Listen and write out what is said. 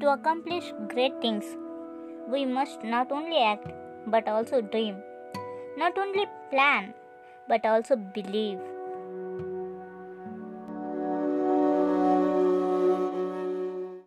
To accomplish great things, we must not only act but also dream, not only plan but also believe.